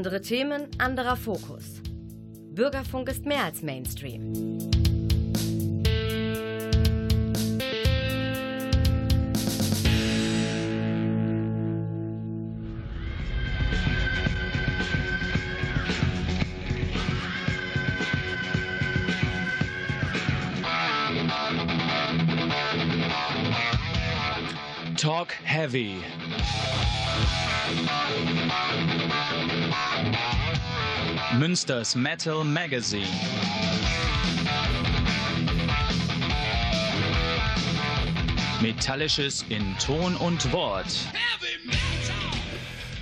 Andere Themen, anderer Fokus. Bürgerfunk ist mehr als Mainstream. Talk Heavy. Münsters Metal Magazine. Metallisches in Ton und Wort.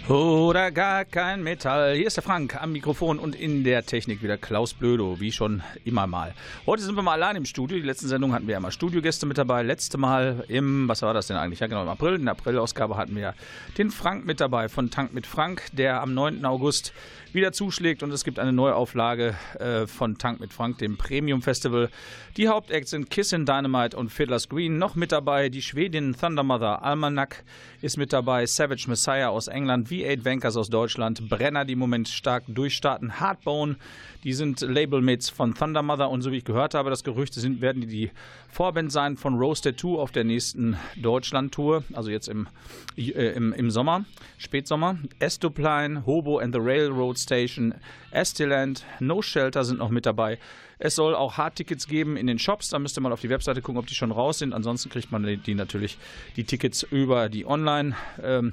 Oder gar kein Metall. Hier ist der Frank am Mikrofon und in der Technik wieder Klaus Blödo, wie schon immer mal. Heute sind wir mal allein im Studio. Die letzten Sendungen hatten wir ja mal Studiogäste mit dabei. Letzte Mal im, was war das denn eigentlich? Ja, genau, im April. In der April-Ausgabe hatten wir den Frank mit dabei von Tank mit Frank, der am 9. August wieder zuschlägt und es gibt eine Neuauflage äh, von Tank mit Frank, dem Premium Festival. Die Hauptacts sind Kiss in Dynamite und Fiddler's Green. Noch mit dabei die Schwedin Thunder Mother Almanac ist mit dabei, Savage Messiah aus England, V8 Vankers aus Deutschland, Brenner, die im Moment stark durchstarten, Hardbone, die sind Labelmates von Thunder Mother und so wie ich gehört habe, das Gerücht sind, werden die die Vorband sein von Roasted 2 auf der nächsten Deutschland-Tour, also jetzt im, äh, im, im Sommer, Spätsommer. Estopline, Hobo and the Railroad Station, Estiland, No Shelter sind noch mit dabei. Es soll auch Hardtickets geben in den Shops. Da müsst ihr mal auf die Webseite gucken, ob die schon raus sind. Ansonsten kriegt man die natürlich die Tickets über die Online. Ähm,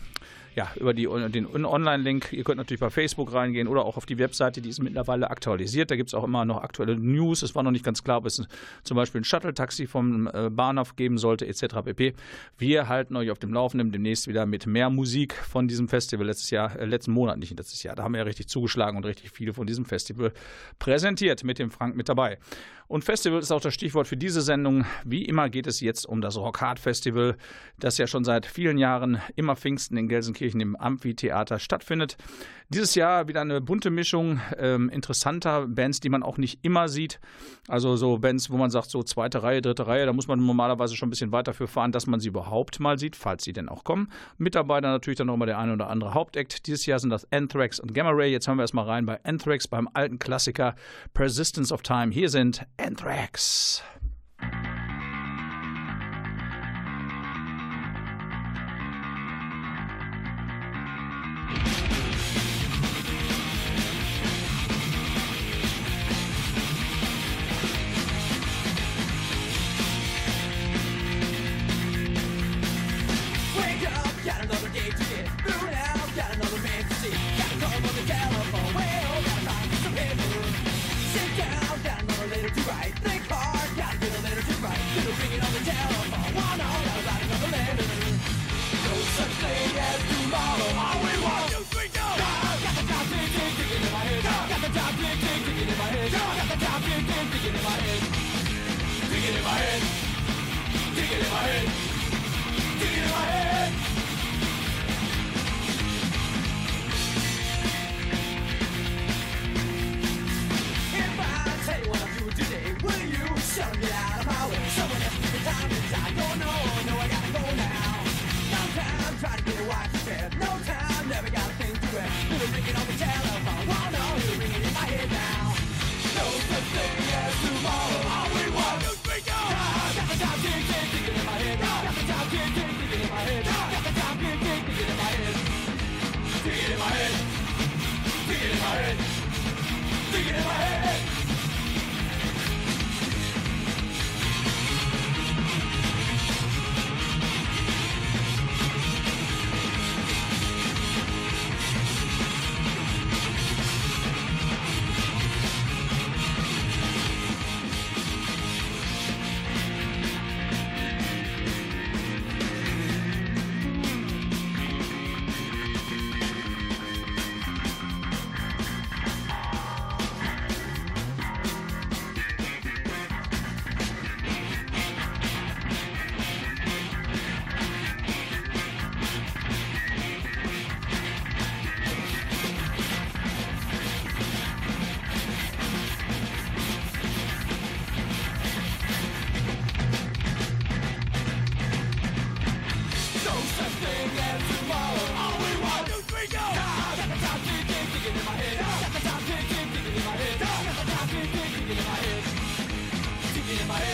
ja, über die, den Online-Link. Ihr könnt natürlich bei Facebook reingehen oder auch auf die Webseite, die ist mittlerweile aktualisiert. Da gibt es auch immer noch aktuelle News. Es war noch nicht ganz klar, ob es zum Beispiel ein Shuttle-Taxi vom äh, Bahnhof geben sollte, etc. pp. Wir halten euch auf dem Laufenden demnächst wieder mit mehr Musik von diesem Festival letztes Jahr, äh, letzten Monat, nicht letztes Jahr. Da haben wir ja richtig zugeschlagen und richtig viele von diesem Festival präsentiert mit dem Frank mit dabei. Und Festival ist auch das Stichwort für diese Sendung. Wie immer geht es jetzt um das Rock Hard Festival, das ja schon seit vielen Jahren immer Pfingsten in Gelsenkirchen im Amphitheater stattfindet. Dieses Jahr wieder eine bunte Mischung ähm, interessanter Bands, die man auch nicht immer sieht. Also so Bands, wo man sagt, so zweite Reihe, dritte Reihe, da muss man normalerweise schon ein bisschen weiter für fahren, dass man sie überhaupt mal sieht, falls sie denn auch kommen. Mitarbeiter natürlich dann nochmal der eine oder andere Hauptakt. Dieses Jahr sind das Anthrax und Gamma Ray. Jetzt hören wir erstmal rein bei Anthrax, beim alten Klassiker Persistence of Time. Hier sind Anthrax. I'm thinking in my head. Thinking in my head. Thinking in my head.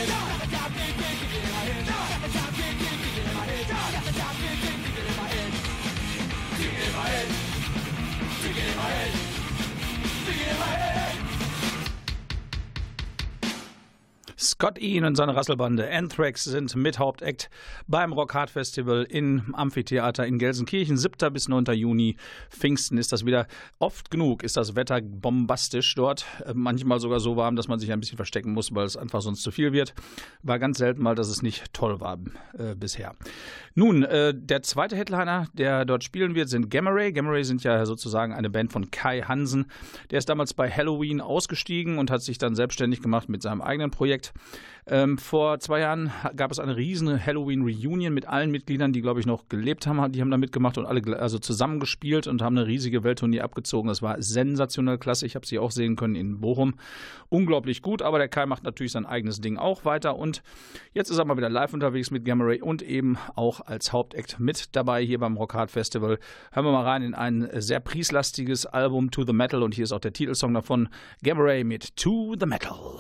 Yeah. Scott Ian und seine Rasselbande Anthrax sind mit Hauptakt beim Rock Hard Festival im Amphitheater in Gelsenkirchen. 7. bis 9. Juni. Pfingsten ist das wieder. Oft genug ist das Wetter bombastisch dort. Äh, manchmal sogar so warm, dass man sich ein bisschen verstecken muss, weil es einfach sonst zu viel wird. War ganz selten mal, dass es nicht toll war äh, bisher. Nun, äh, der zweite Headliner, der dort spielen wird, sind Gamma Ray. Gamma Ray sind ja sozusagen eine Band von Kai Hansen. Der ist damals bei Halloween ausgestiegen und hat sich dann selbstständig gemacht mit seinem eigenen Projekt. Ähm, vor zwei Jahren gab es eine riesen Halloween-Reunion mit allen Mitgliedern, die, glaube ich, noch gelebt haben. Die haben da mitgemacht und alle also zusammengespielt und haben eine riesige Welttournee abgezogen. Das war sensationell klasse. Ich habe sie auch sehen können in Bochum. Unglaublich gut, aber der Kai macht natürlich sein eigenes Ding auch weiter. Und jetzt ist er mal wieder live unterwegs mit Gamma Ray und eben auch als Hauptakt mit dabei hier beim Rockhard Festival. Hören wir mal rein in ein sehr prieslastiges Album To the Metal und hier ist auch der Titelsong davon. Gamma Ray mit To the Metal.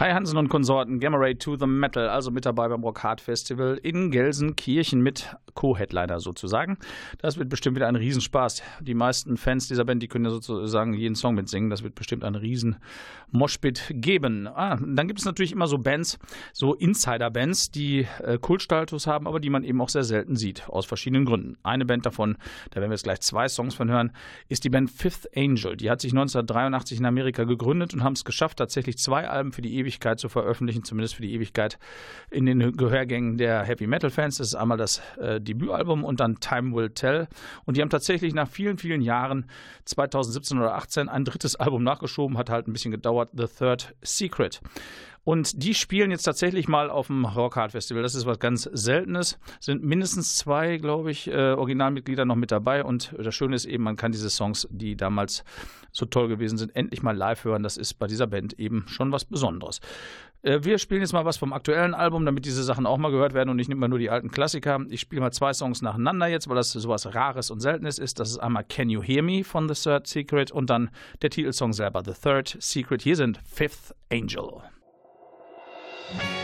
Kai Hansen und Konsorten, Gamma Ray to the Metal, also mit dabei beim Rock Hard Festival in Gelsenkirchen mit Co-Headliner sozusagen. Das wird bestimmt wieder ein Riesenspaß. Die meisten Fans dieser Band, die können ja sozusagen jeden Song mitsingen. Das wird bestimmt ein riesen Moshpit geben. Ah, dann gibt es natürlich immer so Bands, so Insider-Bands, die äh, Kultstatus haben, aber die man eben auch sehr selten sieht, aus verschiedenen Gründen. Eine Band davon, da werden wir jetzt gleich zwei Songs von hören, ist die Band Fifth Angel. Die hat sich 1983 in Amerika gegründet und haben es geschafft, tatsächlich zwei Alben für die Ewigkeit zu veröffentlichen, zumindest für die Ewigkeit in den Gehörgängen der Heavy Metal Fans. Das ist einmal das äh, Debütalbum und dann Time Will Tell. Und die haben tatsächlich nach vielen, vielen Jahren, 2017 oder 2018, ein drittes Album nachgeschoben, hat halt ein bisschen gedauert, The Third Secret. Und die spielen jetzt tatsächlich mal auf dem Rock Hard Festival. Das ist was ganz Seltenes. Sind mindestens zwei, glaube ich, äh, Originalmitglieder noch mit dabei. Und das Schöne ist eben, man kann diese Songs, die damals so toll gewesen sind, endlich mal live hören. Das ist bei dieser Band eben schon was Besonderes. Äh, wir spielen jetzt mal was vom aktuellen Album, damit diese Sachen auch mal gehört werden und nicht immer nur die alten Klassiker. Ich spiele mal zwei Songs nacheinander jetzt, weil das sowas Rares und Seltenes ist. Das ist einmal Can You Hear Me von The Third Secret und dann der Titelsong selber, The Third Secret. Hier sind Fifth Angel. Can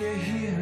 you hear me?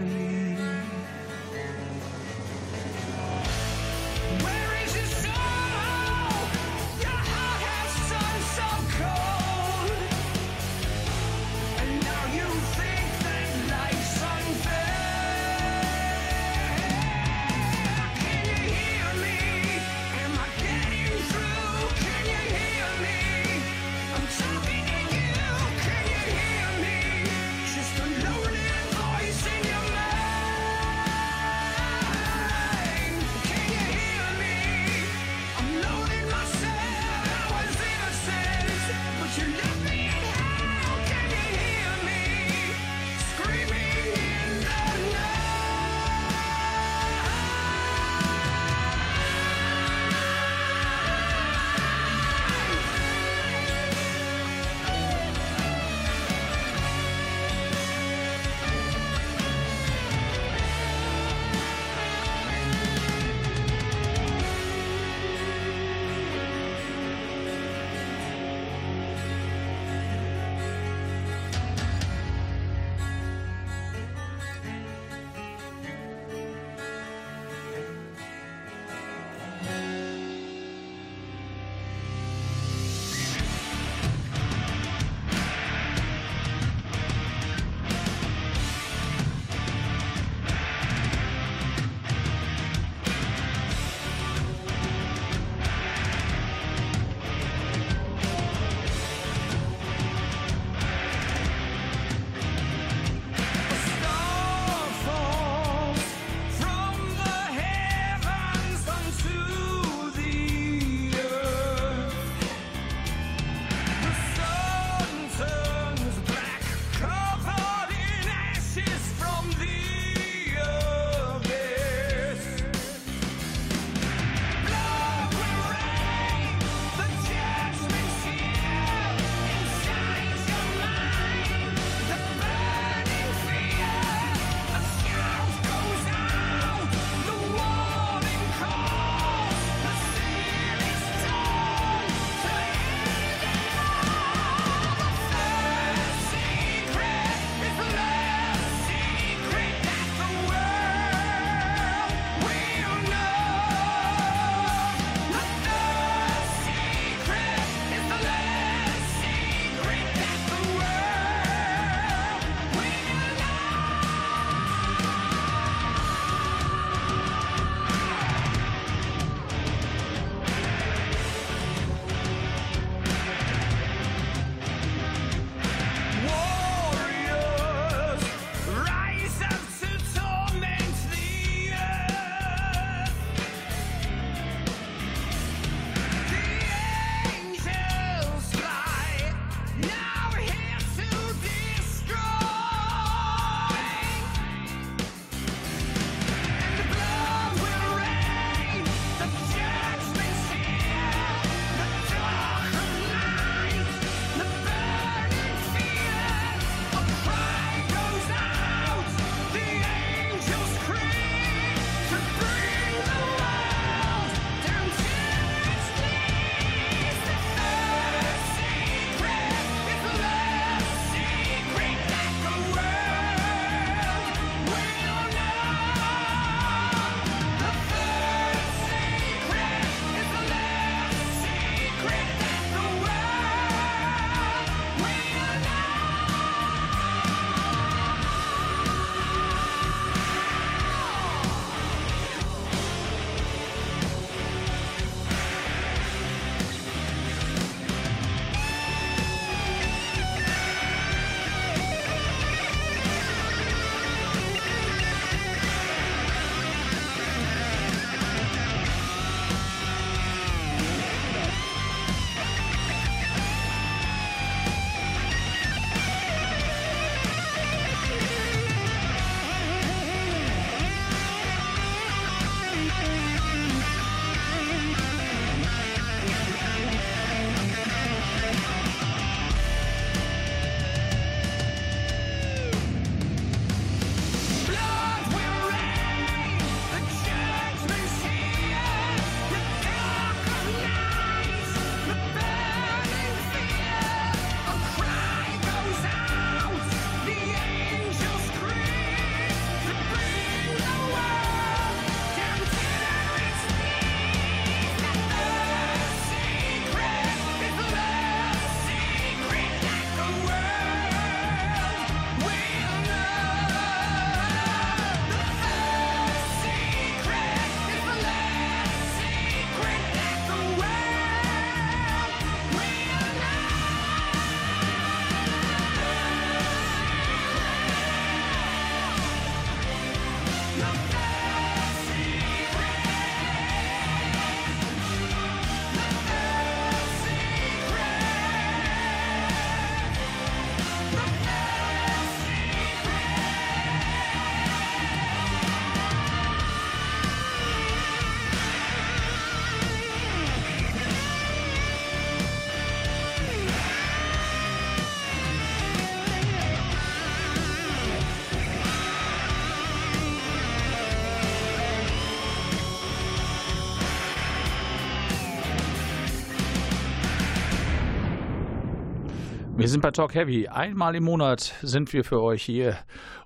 Wir sind bei Talk Heavy. Einmal im Monat sind wir für euch hier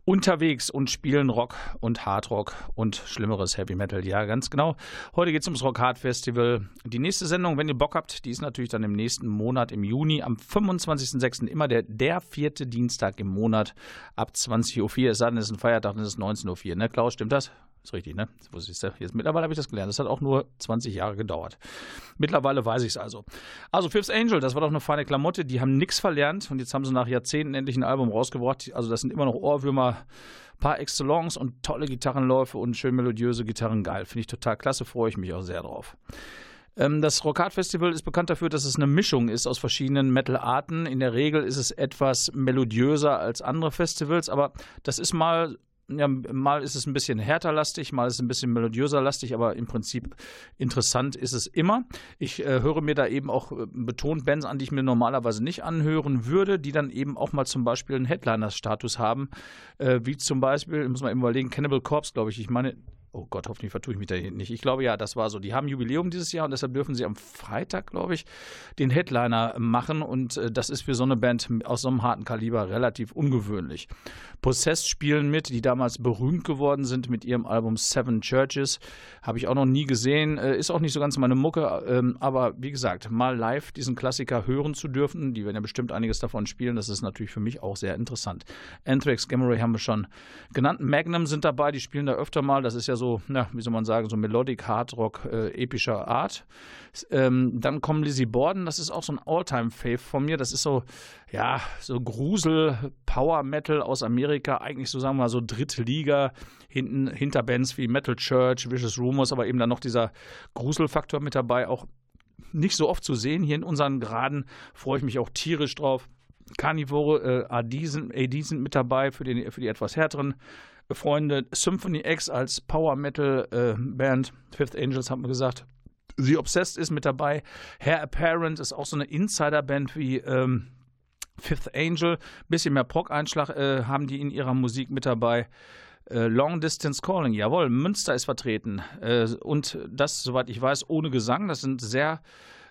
unterwegs und spielen Rock und Hardrock und schlimmeres Heavy Metal. Ja, ganz genau. Heute geht es ums Rock Hard Festival. Die nächste Sendung, wenn ihr Bock habt, die ist natürlich dann im nächsten Monat, im Juni, am 25.06. Immer der, der vierte Dienstag im Monat ab 20.04 Uhr. Es sei denn, es ist ein Feiertag, dann ist es 19.04 Uhr. Ne, Klaus, stimmt das? Ist richtig, ne? Wo siehst du? Jetzt, mittlerweile habe ich das gelernt. Das hat auch nur 20 Jahre gedauert. Mittlerweile weiß ich es also. Also Fifth Angel, das war doch eine feine Klamotte. Die haben nichts verlernt und jetzt haben sie nach Jahrzehnten endlich ein Album rausgebracht. Also das sind immer noch Ohrwürmer, paar Excellence und tolle Gitarrenläufe und schön melodiöse Gitarren. Geil, finde ich total klasse. Freue ich mich auch sehr drauf. Ähm, das Rockhard Festival ist bekannt dafür, dass es eine Mischung ist aus verschiedenen Metal-Arten. In der Regel ist es etwas melodiöser als andere Festivals, aber das ist mal ja, mal ist es ein bisschen härter lastig, mal ist es ein bisschen melodiöser lastig, aber im Prinzip interessant ist es immer. Ich äh, höre mir da eben auch äh, betont Bands an, die ich mir normalerweise nicht anhören würde, die dann eben auch mal zum Beispiel einen Headliner-Status haben, äh, wie zum Beispiel, muss man eben überlegen, Cannibal Corpse, glaube ich. Ich meine, Oh Gott, hoffentlich vertue ich mich da nicht. Ich glaube ja, das war so. Die haben Jubiläum dieses Jahr und deshalb dürfen sie am Freitag, glaube ich, den Headliner machen. Und äh, das ist für so eine Band aus so einem harten Kaliber relativ ungewöhnlich. Possessed spielen mit, die damals berühmt geworden sind mit ihrem Album Seven Churches. Habe ich auch noch nie gesehen. Äh, ist auch nicht so ganz meine Mucke. Ähm, aber wie gesagt, mal live diesen Klassiker hören zu dürfen, die werden ja bestimmt einiges davon spielen. Das ist natürlich für mich auch sehr interessant. Anthrax, Gamma Ray haben wir schon genannt. Magnum sind dabei, die spielen da öfter mal. Das ist ja so so, na, wie soll man sagen, so Melodic Hardrock äh, epischer Art. Ähm, dann kommen Lizzie Borden, das ist auch so ein All-Time-Fave von mir. Das ist so, ja, so Grusel, Power Metal aus Amerika, eigentlich so sagen wir mal so dritte Liga, hinten hinter Bands wie Metal Church, Vicious Rumors, aber eben dann noch dieser Gruselfaktor mit dabei, auch nicht so oft zu sehen. Hier in unseren Graden freue ich mich auch tierisch drauf. Carnivore, äh, AD, sind, AD sind mit dabei für, den, für die etwas härteren Freunde. Symphony X als Power Metal äh, Band, Fifth Angels haben wir gesagt. The Obsessed ist mit dabei. Hair Apparent ist auch so eine Insider-Band wie ähm, Fifth Angel. Bisschen mehr Proc-Einschlag äh, haben die in ihrer Musik mit dabei. Äh, Long Distance Calling, jawohl, Münster ist vertreten. Äh, und das, soweit ich weiß, ohne Gesang. Das sind sehr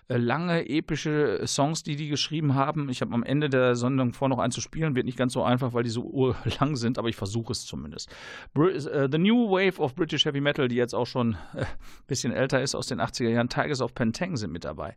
lange, epische Songs, die die geschrieben haben. Ich habe am Ende der Sendung vor, noch einen zu spielen. Wird nicht ganz so einfach, weil die so lang sind, aber ich versuche es zumindest. Äh, The New Wave of British Heavy Metal, die jetzt auch schon ein äh, bisschen älter ist, aus den 80er Jahren. Tigers of Pentang sind mit dabei.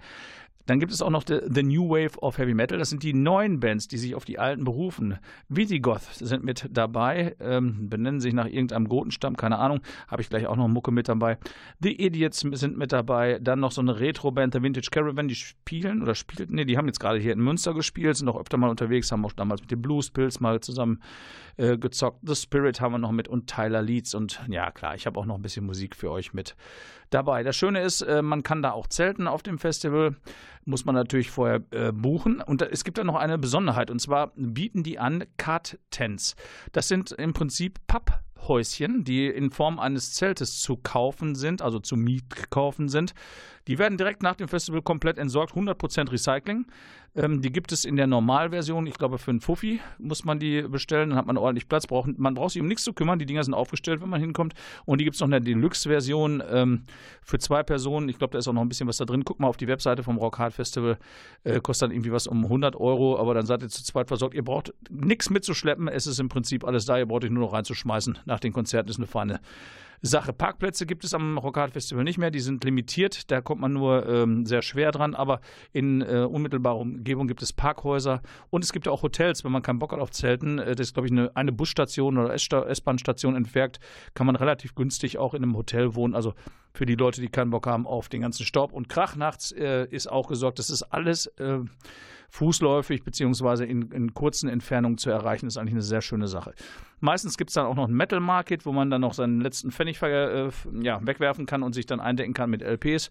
Dann gibt es auch noch the, the, New Wave of Heavy Metal. Das sind die neuen Bands, die sich auf die alten berufen. Visigoth sind mit dabei, ähm, benennen sich nach irgendeinem Gotenstamm, keine Ahnung. Habe ich gleich auch noch Mucke mit dabei. The Idiots sind mit dabei. Dann noch so eine Retro-Band, The Vintage Caravan, die spielen oder spielten, nee, die haben jetzt gerade hier in Münster gespielt, sind auch öfter mal unterwegs, haben auch damals mit den Blues Pills mal zusammen äh, gezockt. The Spirit haben wir noch mit und Tyler Leeds. Und ja, klar, ich habe auch noch ein bisschen Musik für euch mit dabei. Das Schöne ist, äh, man kann da auch zelten auf dem Festival. Muss man natürlich vorher äh, buchen. Und es gibt da noch eine Besonderheit. Und zwar bieten die an Card-Tents. Das sind im Prinzip Papphäuschen, die in Form eines Zeltes zu kaufen sind, also zu Mietkaufen sind. Die werden direkt nach dem Festival komplett entsorgt, 100% Recycling. Ähm, die gibt es in der Normalversion. Ich glaube, für einen Fuffi muss man die bestellen. Dann hat man ordentlich Platz. Braucht, man braucht sich um nichts zu kümmern. Die Dinger sind aufgestellt, wenn man hinkommt. Und die gibt es noch in der Deluxe-Version ähm, für zwei Personen. Ich glaube, da ist auch noch ein bisschen was da drin. Guck mal auf die Webseite vom Rock Hard Festival. Äh, kostet dann irgendwie was um 100 Euro. Aber dann seid ihr zu zweit versorgt. Ihr braucht nichts mitzuschleppen. Es ist im Prinzip alles da. Ihr braucht euch nur noch reinzuschmeißen. Nach den Konzerten ist eine feine Sache. Parkplätze gibt es am Rockhard Festival nicht mehr, die sind limitiert, da kommt man nur ähm, sehr schwer dran, aber in äh, unmittelbarer Umgebung gibt es Parkhäuser. Und es gibt ja auch Hotels, wenn man keinen Bock hat auf Zelten, äh, das ist glaube ich eine, eine Busstation oder S-Bahn-Station entfernt, kann man relativ günstig auch in einem Hotel wohnen, also für die Leute, die keinen Bock haben auf den ganzen Staub und Krach nachts äh, ist auch gesorgt, das ist alles äh, fußläufig beziehungsweise in, in kurzen Entfernungen zu erreichen, ist eigentlich eine sehr schöne Sache. Meistens gibt es dann auch noch ein Metal Market, wo man dann noch seinen letzten Pfennig äh, ja, wegwerfen kann und sich dann eindecken kann mit LPs.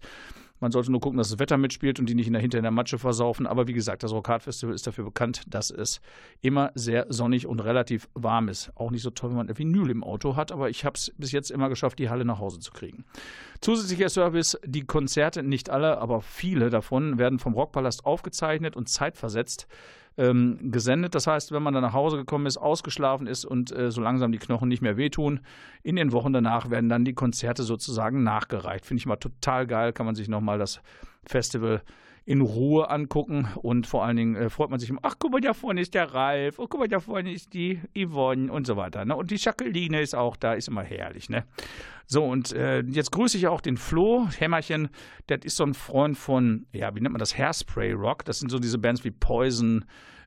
Man sollte nur gucken, dass das Wetter mitspielt und die nicht hinter in der Matsche versaufen. Aber wie gesagt, das Rockart Festival ist dafür bekannt, dass es immer sehr sonnig und relativ warm ist. Auch nicht so toll, wenn man ein Vinyl im Auto hat, aber ich habe es bis jetzt immer geschafft, die Halle nach Hause zu kriegen. Zusätzlicher Service, die Konzerte, nicht alle, aber viele davon werden vom Rockpalast aufgezeichnet und zeitversetzt ähm, gesendet. Das heißt, wenn man dann nach Hause gekommen ist, ausgeschlafen ist und äh, so langsam die Knochen nicht mehr wehtun, in den Wochen danach werden dann die Konzerte sozusagen nachgereicht. Finde ich mal total geil, kann man sich nochmal das Festival in Ruhe angucken und vor allen Dingen äh, freut man sich immer, ach guck mal, da vorne ist der Ralf, oh guck mal, da vorne ist die Yvonne und so weiter. Ne? Und die Jacqueline ist auch da, ist immer herrlich. Ne? So, und äh, jetzt grüße ich auch den Flo, Hämmerchen, der ist so ein Freund von, ja, wie nennt man das, Hairspray Rock. Das sind so diese Bands wie Poison,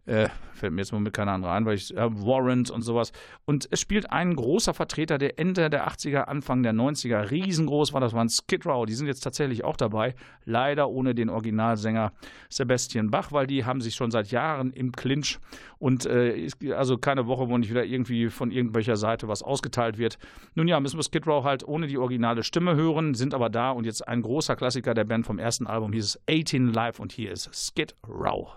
äh, fällt mir jetzt mal mit keiner andere ein, weil ich, äh, Warrant und sowas. Und es spielt ein großer Vertreter, der Ende der 80er, Anfang der 90er, riesengroß war, das war ein Skid Row. Die sind jetzt tatsächlich auch dabei. Leider ohne den Originalsänger Sebastian Bach, weil die haben sich schon seit Jahren im Clinch und äh, also keine Woche, wo nicht wieder irgendwie von irgendwelcher Seite was ausgeteilt wird. Nun ja, müssen wir Skid Row halt ohne die originale Stimme hören, sind aber da und jetzt ein großer Klassiker der Band vom ersten Album hieß es 18 Live und hier ist Skid Row.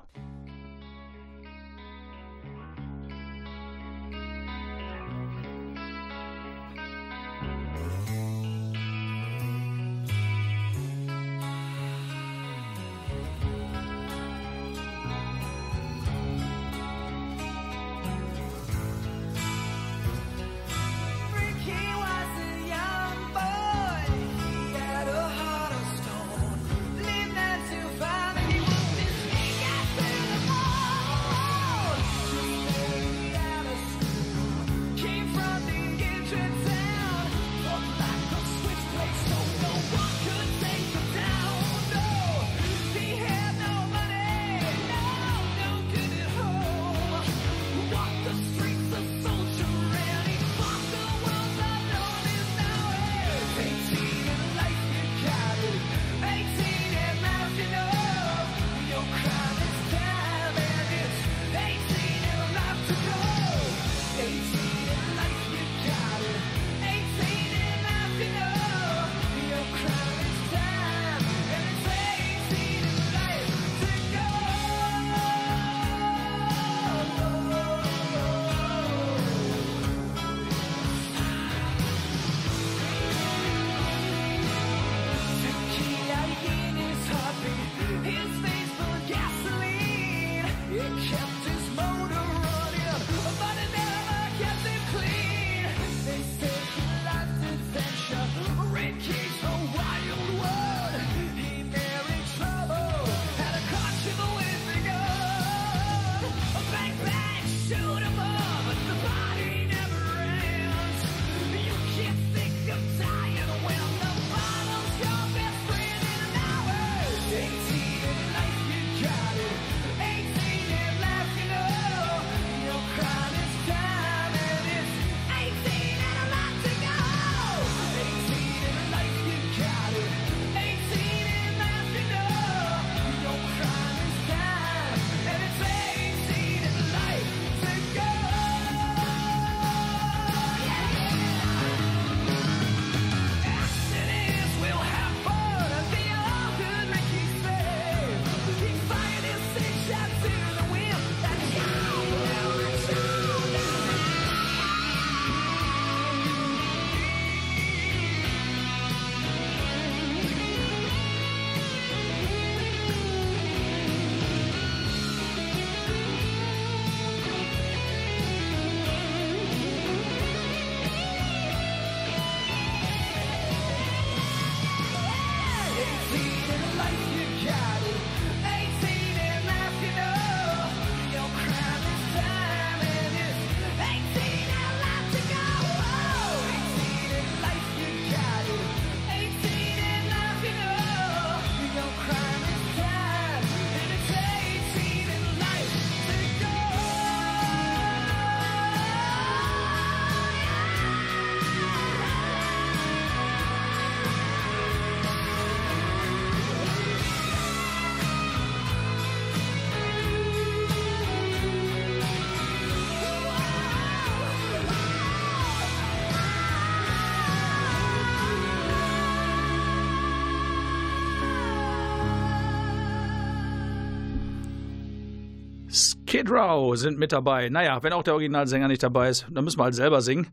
Kid Row sind mit dabei. Naja, wenn auch der Originalsänger nicht dabei ist, dann müssen wir halt selber singen.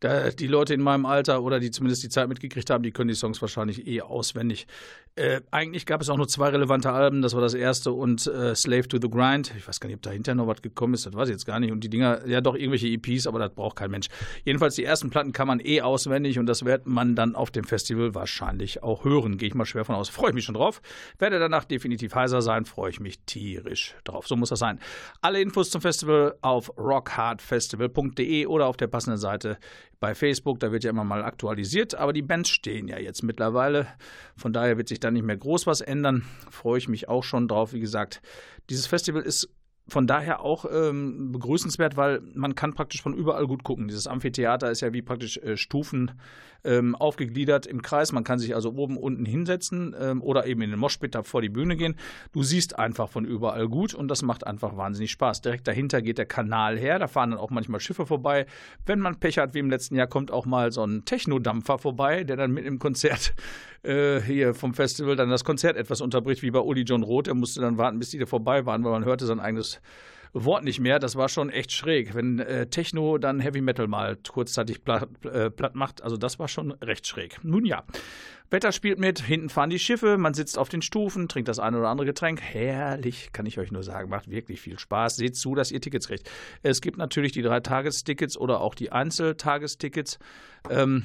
Da, die Leute in meinem Alter oder die zumindest die Zeit mitgekriegt haben, die können die Songs wahrscheinlich eh auswendig. Äh, eigentlich gab es auch nur zwei relevante Alben. Das war das erste und äh, Slave to the Grind. Ich weiß gar nicht, ob dahinter noch was gekommen ist. Das weiß ich jetzt gar nicht. Und die Dinger, ja doch irgendwelche EPs, aber das braucht kein Mensch. Jedenfalls die ersten Platten kann man eh auswendig und das wird man dann auf dem Festival wahrscheinlich auch hören. Gehe ich mal schwer von aus. Freue ich mich schon drauf. Werde danach definitiv heiser sein. Freue ich mich tierisch drauf. So muss das sein. Alle Infos zum Festival auf rockhardfestival.de oder auf der passenden Seite bei Facebook. Da wird ja immer mal aktualisiert, aber die Bands stehen ja jetzt mittlerweile. Von daher wird sich da nicht mehr groß was ändern. Freue ich mich auch schon drauf. Wie gesagt, dieses Festival ist von daher auch ähm, begrüßenswert, weil man kann praktisch von überall gut gucken. Dieses Amphitheater ist ja wie praktisch äh, Stufen ähm, aufgegliedert im Kreis. Man kann sich also oben, unten hinsetzen ähm, oder eben in den Moschpit vor die Bühne gehen. Du siehst einfach von überall gut und das macht einfach wahnsinnig Spaß. Direkt dahinter geht der Kanal her. Da fahren dann auch manchmal Schiffe vorbei. Wenn man Pech hat, wie im letzten Jahr, kommt auch mal so ein Technodampfer vorbei, der dann mit im Konzert äh, hier vom Festival dann das Konzert etwas unterbricht, wie bei Uli John Roth. Er musste dann warten, bis die da vorbei waren, weil man hörte sein eigenes Wort nicht mehr. Das war schon echt schräg. Wenn äh, Techno dann Heavy Metal mal kurzzeitig platt, äh, platt macht, also das war schon recht schräg. Nun ja. Wetter spielt mit, hinten fahren die Schiffe, man sitzt auf den Stufen, trinkt das eine oder andere Getränk. Herrlich, kann ich euch nur sagen, macht wirklich viel Spaß. Seht zu, dass ihr Tickets kriegt. Es gibt natürlich die Drei-Tages-Tickets oder auch die Einzeltagestickets. Ähm,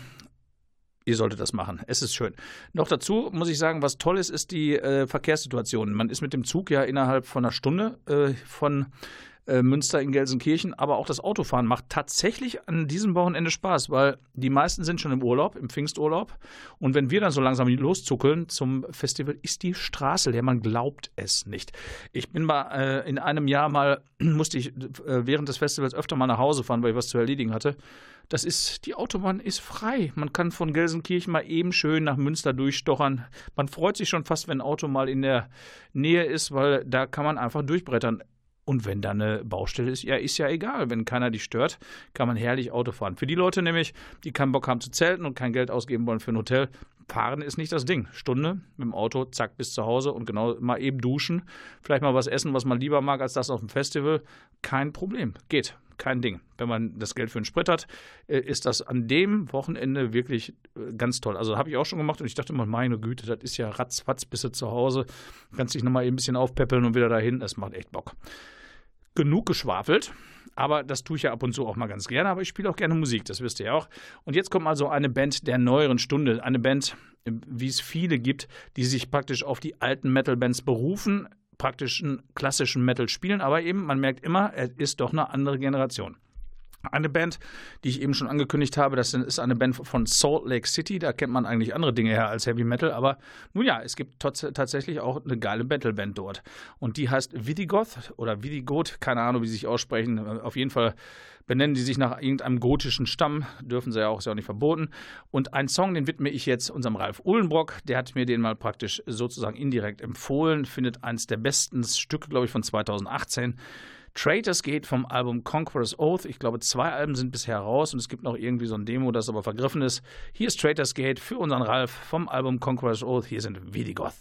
ihr solltet das machen. Es ist schön. Noch dazu muss ich sagen, was toll ist, ist die äh, Verkehrssituation. Man ist mit dem Zug ja innerhalb von einer Stunde äh, von äh, Münster in Gelsenkirchen, aber auch das Autofahren macht tatsächlich an diesem Wochenende Spaß, weil die meisten sind schon im Urlaub, im Pfingsturlaub. Und wenn wir dann so langsam loszuckeln zum Festival, ist die Straße leer. Man glaubt es nicht. Ich bin mal äh, in einem Jahr mal, musste ich äh, während des Festivals öfter mal nach Hause fahren, weil ich was zu erledigen hatte. Das ist, die Autobahn ist frei. Man kann von Gelsenkirchen mal eben schön nach Münster durchstochern. Man freut sich schon fast, wenn ein Auto mal in der Nähe ist, weil da kann man einfach durchbrettern. Und wenn da eine Baustelle ist, ja, ist ja egal. Wenn keiner die stört, kann man herrlich Auto fahren. Für die Leute nämlich, die keinen Bock haben zu zelten und kein Geld ausgeben wollen für ein Hotel, fahren ist nicht das Ding. Stunde mit dem Auto, zack, bis zu Hause und genau mal eben duschen. Vielleicht mal was essen, was man lieber mag als das auf dem Festival. Kein Problem. Geht kein Ding. Wenn man das Geld für einen Sprit hat, äh, ist das an dem Wochenende wirklich äh, ganz toll. Also habe ich auch schon gemacht und ich dachte immer, meine Güte, das ist ja ratzfatz bis zu Hause. Kannst dich nochmal eben ein bisschen aufpäppeln und wieder dahin. Das macht echt Bock. Genug geschwafelt. Aber das tue ich ja ab und zu auch mal ganz gerne. Aber ich spiele auch gerne Musik, das wisst ihr ja auch. Und jetzt kommt mal so eine Band der neueren Stunde. Eine Band, wie es viele gibt, die sich praktisch auf die alten Metal-Bands berufen, praktischen klassischen Metal spielen, aber eben, man merkt immer, es ist doch eine andere Generation. Eine Band, die ich eben schon angekündigt habe, das ist eine Band von Salt Lake City. Da kennt man eigentlich andere Dinge her als Heavy Metal. Aber nun ja, es gibt tatsächlich auch eine geile Metal-Band dort. Und die heißt Vidigoth oder Vidigoth, keine Ahnung, wie sie sich aussprechen. Auf jeden Fall benennen die sich nach irgendeinem gotischen Stamm, dürfen sie ja auch, ist ja auch nicht verboten. Und einen Song, den widme ich jetzt unserem Ralf Uhlenbrock, der hat mir den mal praktisch sozusagen indirekt empfohlen, findet eins der besten Stücke, glaube ich, von 2018. Traitors geht vom Album Conqueror's Oath. Ich glaube, zwei Alben sind bisher raus und es gibt noch irgendwie so ein Demo, das aber vergriffen ist. Hier ist Traitors Gate für unseren Ralf vom Album Conqueror's Oath. Hier sind Vidigoth.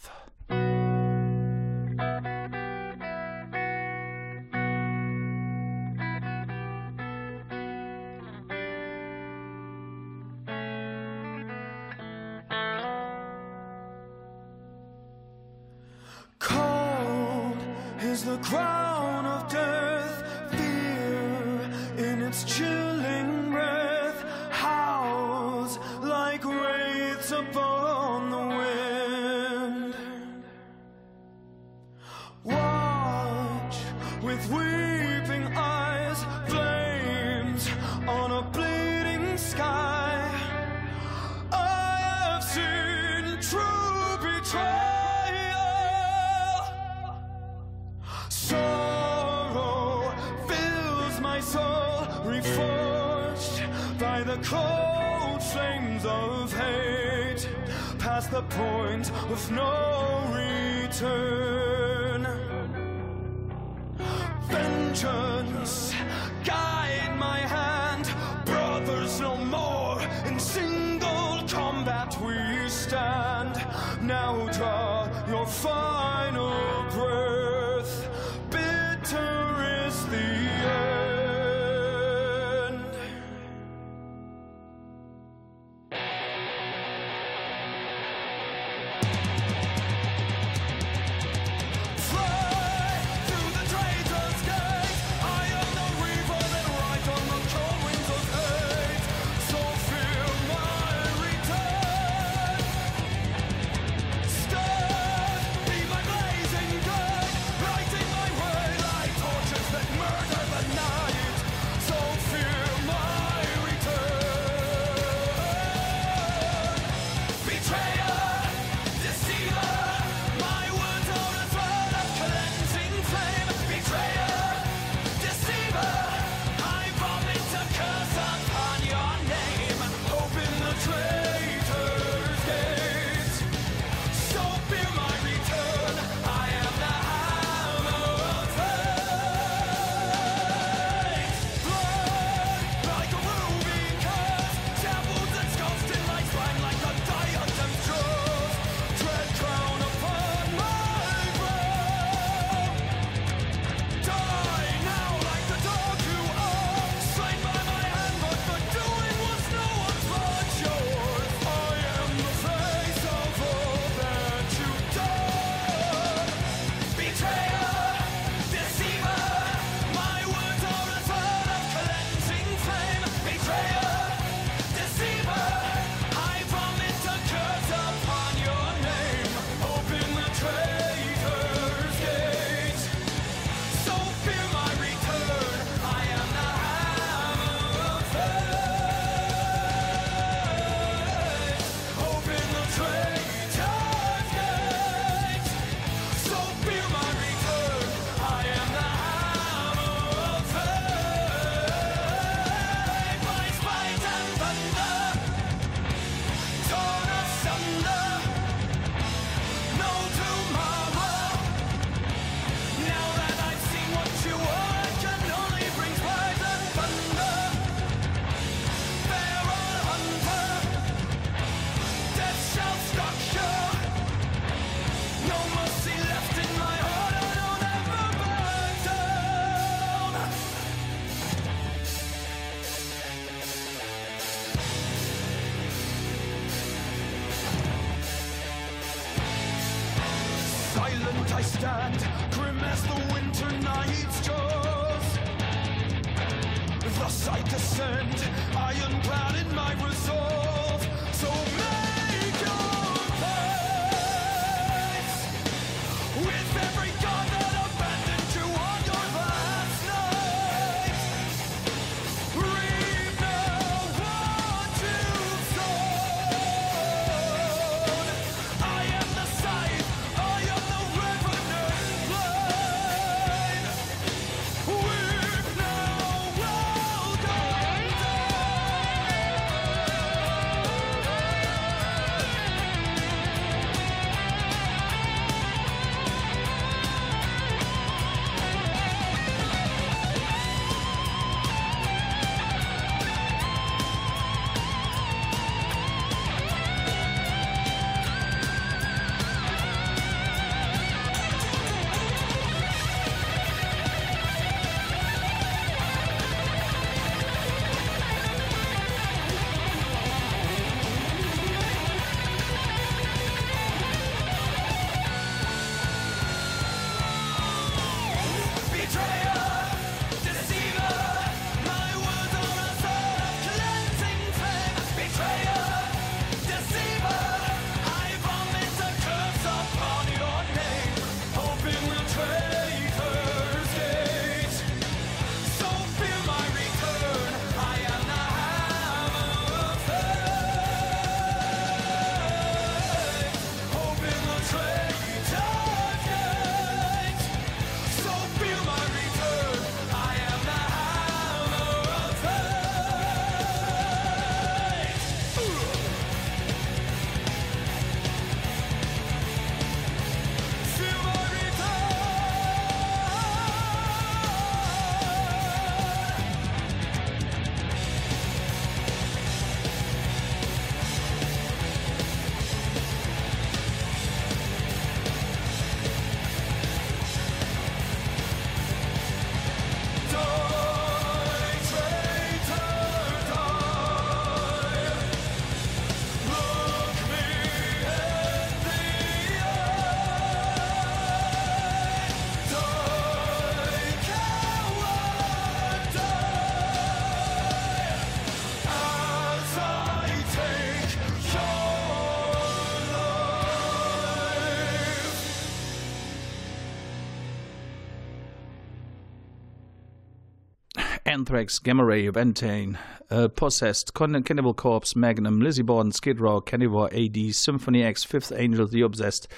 Anthrax, Gamma Ray, Ventane, äh, Possessed, Cannibal Corpse, Magnum, Lizzie Borden, Skid Row, Carnivore, AD, Symphony X, Fifth Angel, The Obsessed,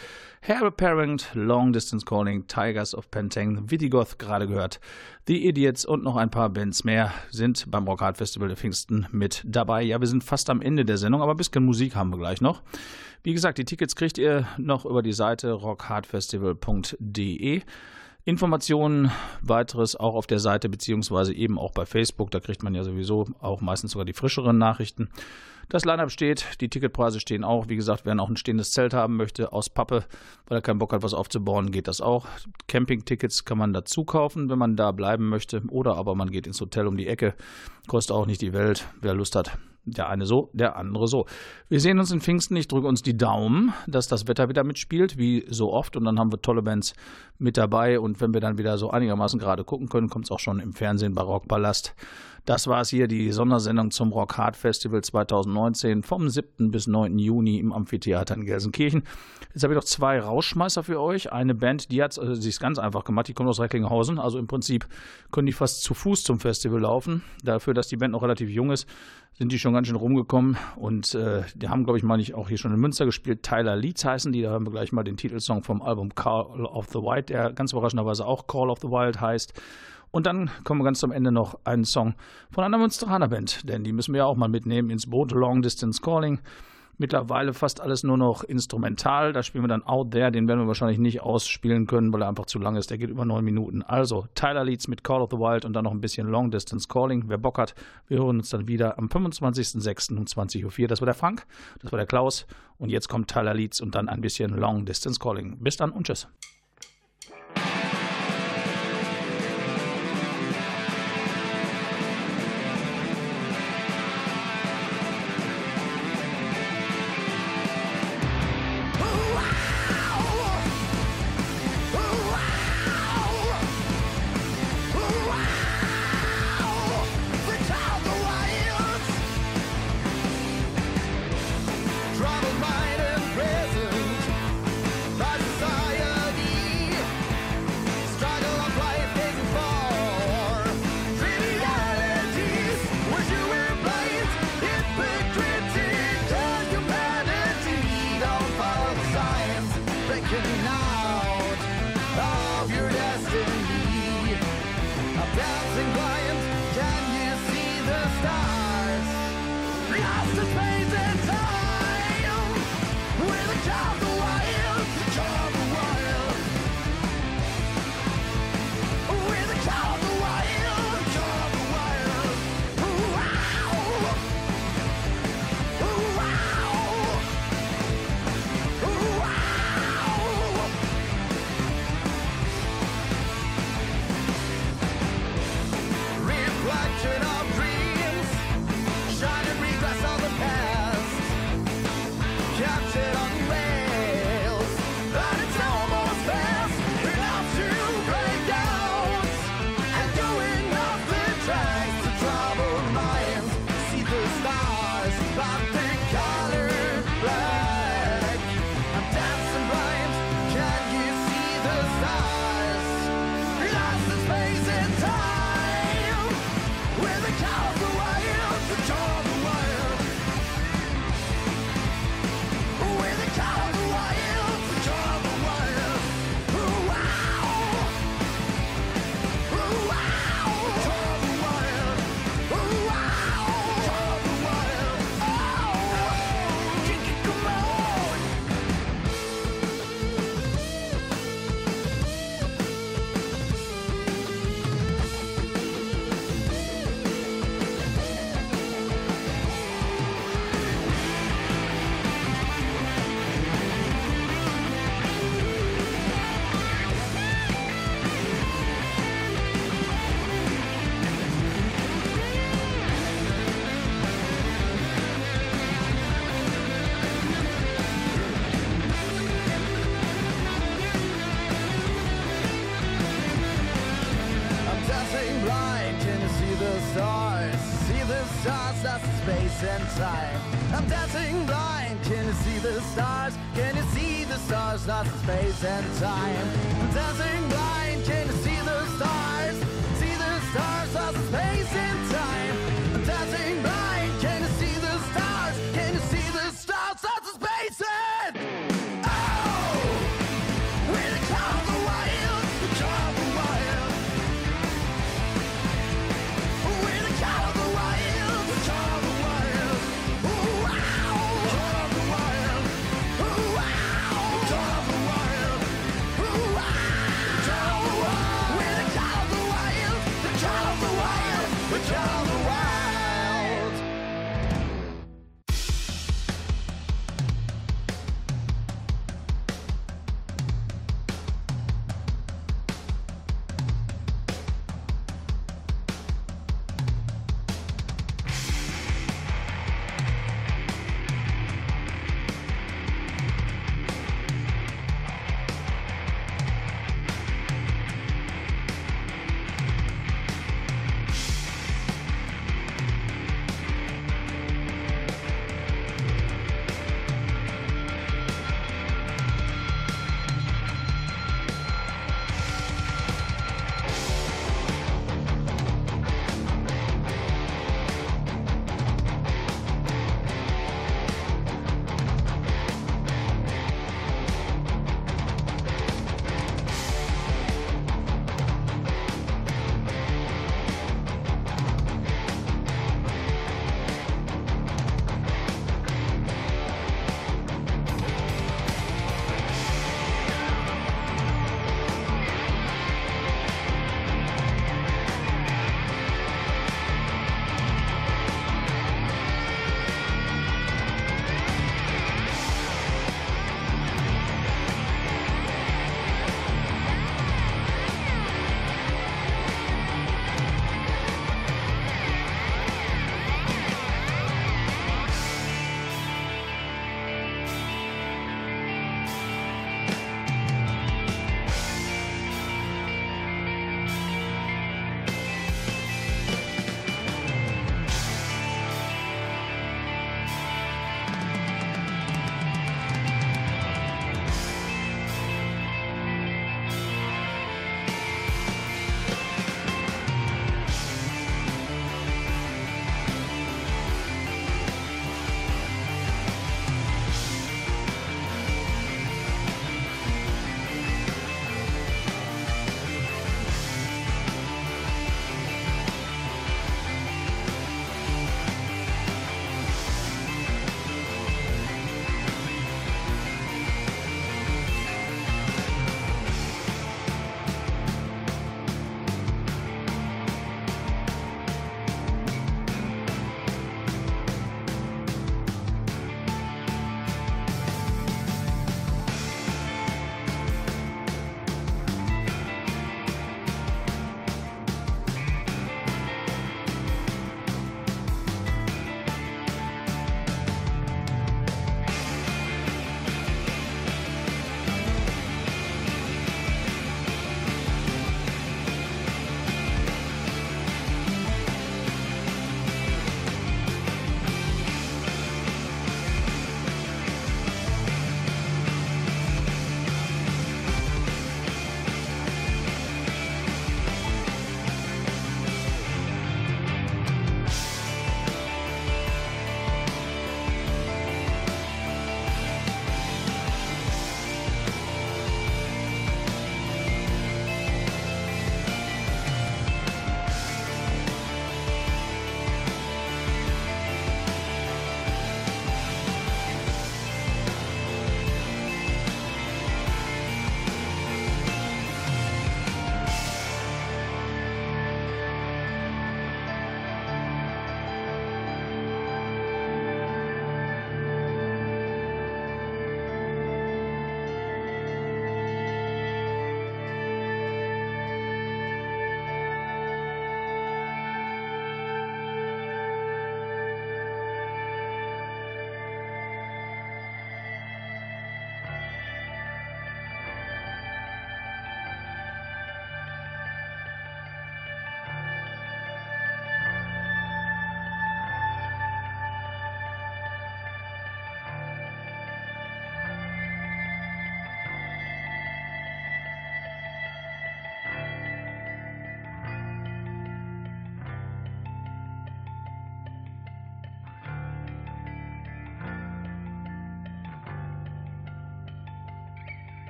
Hair Parent, Long Distance Calling, Tigers of Pentang, Wittigoth gerade gehört, The Idiots und noch ein paar Bands mehr sind beim Rock Hard Festival der Pfingsten mit dabei. Ja, wir sind fast am Ende der Sendung, aber ein bisschen Musik haben wir gleich noch. Wie gesagt, die Tickets kriegt ihr noch über die Seite rockhardfestival.de. Informationen, weiteres auch auf der Seite, beziehungsweise eben auch bei Facebook. Da kriegt man ja sowieso auch meistens sogar die frischeren Nachrichten. Das Line-Up steht, die Ticketpreise stehen auch. Wie gesagt, wer noch ein stehendes Zelt haben möchte aus Pappe, weil er keinen Bock hat, was aufzubauen, geht das auch. Campingtickets kann man dazu kaufen, wenn man da bleiben möchte. Oder aber man geht ins Hotel um die Ecke. Kostet auch nicht die Welt. Wer Lust hat, der eine so, der andere so. Wir sehen uns in Pfingsten. Ich drücke uns die Daumen, dass das Wetter wieder mitspielt, wie so oft. Und dann haben wir tolle Bands mit dabei. Und wenn wir dann wieder so einigermaßen gerade gucken können, kommt es auch schon im Fernsehen bei Rockpalast. Das war es hier, die Sondersendung zum Rock Hard Festival 2019 vom 7. bis 9. Juni im Amphitheater in Gelsenkirchen. Jetzt habe ich noch zwei Rausschmeißer für euch. Eine Band, die hat also, sich ganz einfach gemacht, die kommt aus Recklinghausen. Also im Prinzip können die fast zu Fuß zum Festival laufen. Dafür, dass die Band noch relativ jung ist, sind die schon ganz schön rumgekommen. Und äh, die haben, glaube ich, mal nicht auch hier schon in Münster gespielt. Tyler Leeds heißen die. Da hören wir gleich mal den Titelsong vom Album Call of the Wild, der ganz überraschenderweise auch Call of the Wild heißt. Und dann kommen wir ganz zum Ende noch einen Song von einer Münsteraner Band, denn die müssen wir ja auch mal mitnehmen ins Boot Long Distance Calling. Mittlerweile fast alles nur noch instrumental. Da spielen wir dann Out There. Den werden wir wahrscheinlich nicht ausspielen können, weil er einfach zu lang ist. Der geht über neun Minuten. Also Tyler Leads mit Call of the Wild und dann noch ein bisschen Long Distance Calling. Wer Bock hat, wir hören uns dann wieder am 25.06. um 20.04 Uhr. Das war der Frank, das war der Klaus. Und jetzt kommt Tyler Leads und dann ein bisschen Long Distance Calling. Bis dann und tschüss. And time?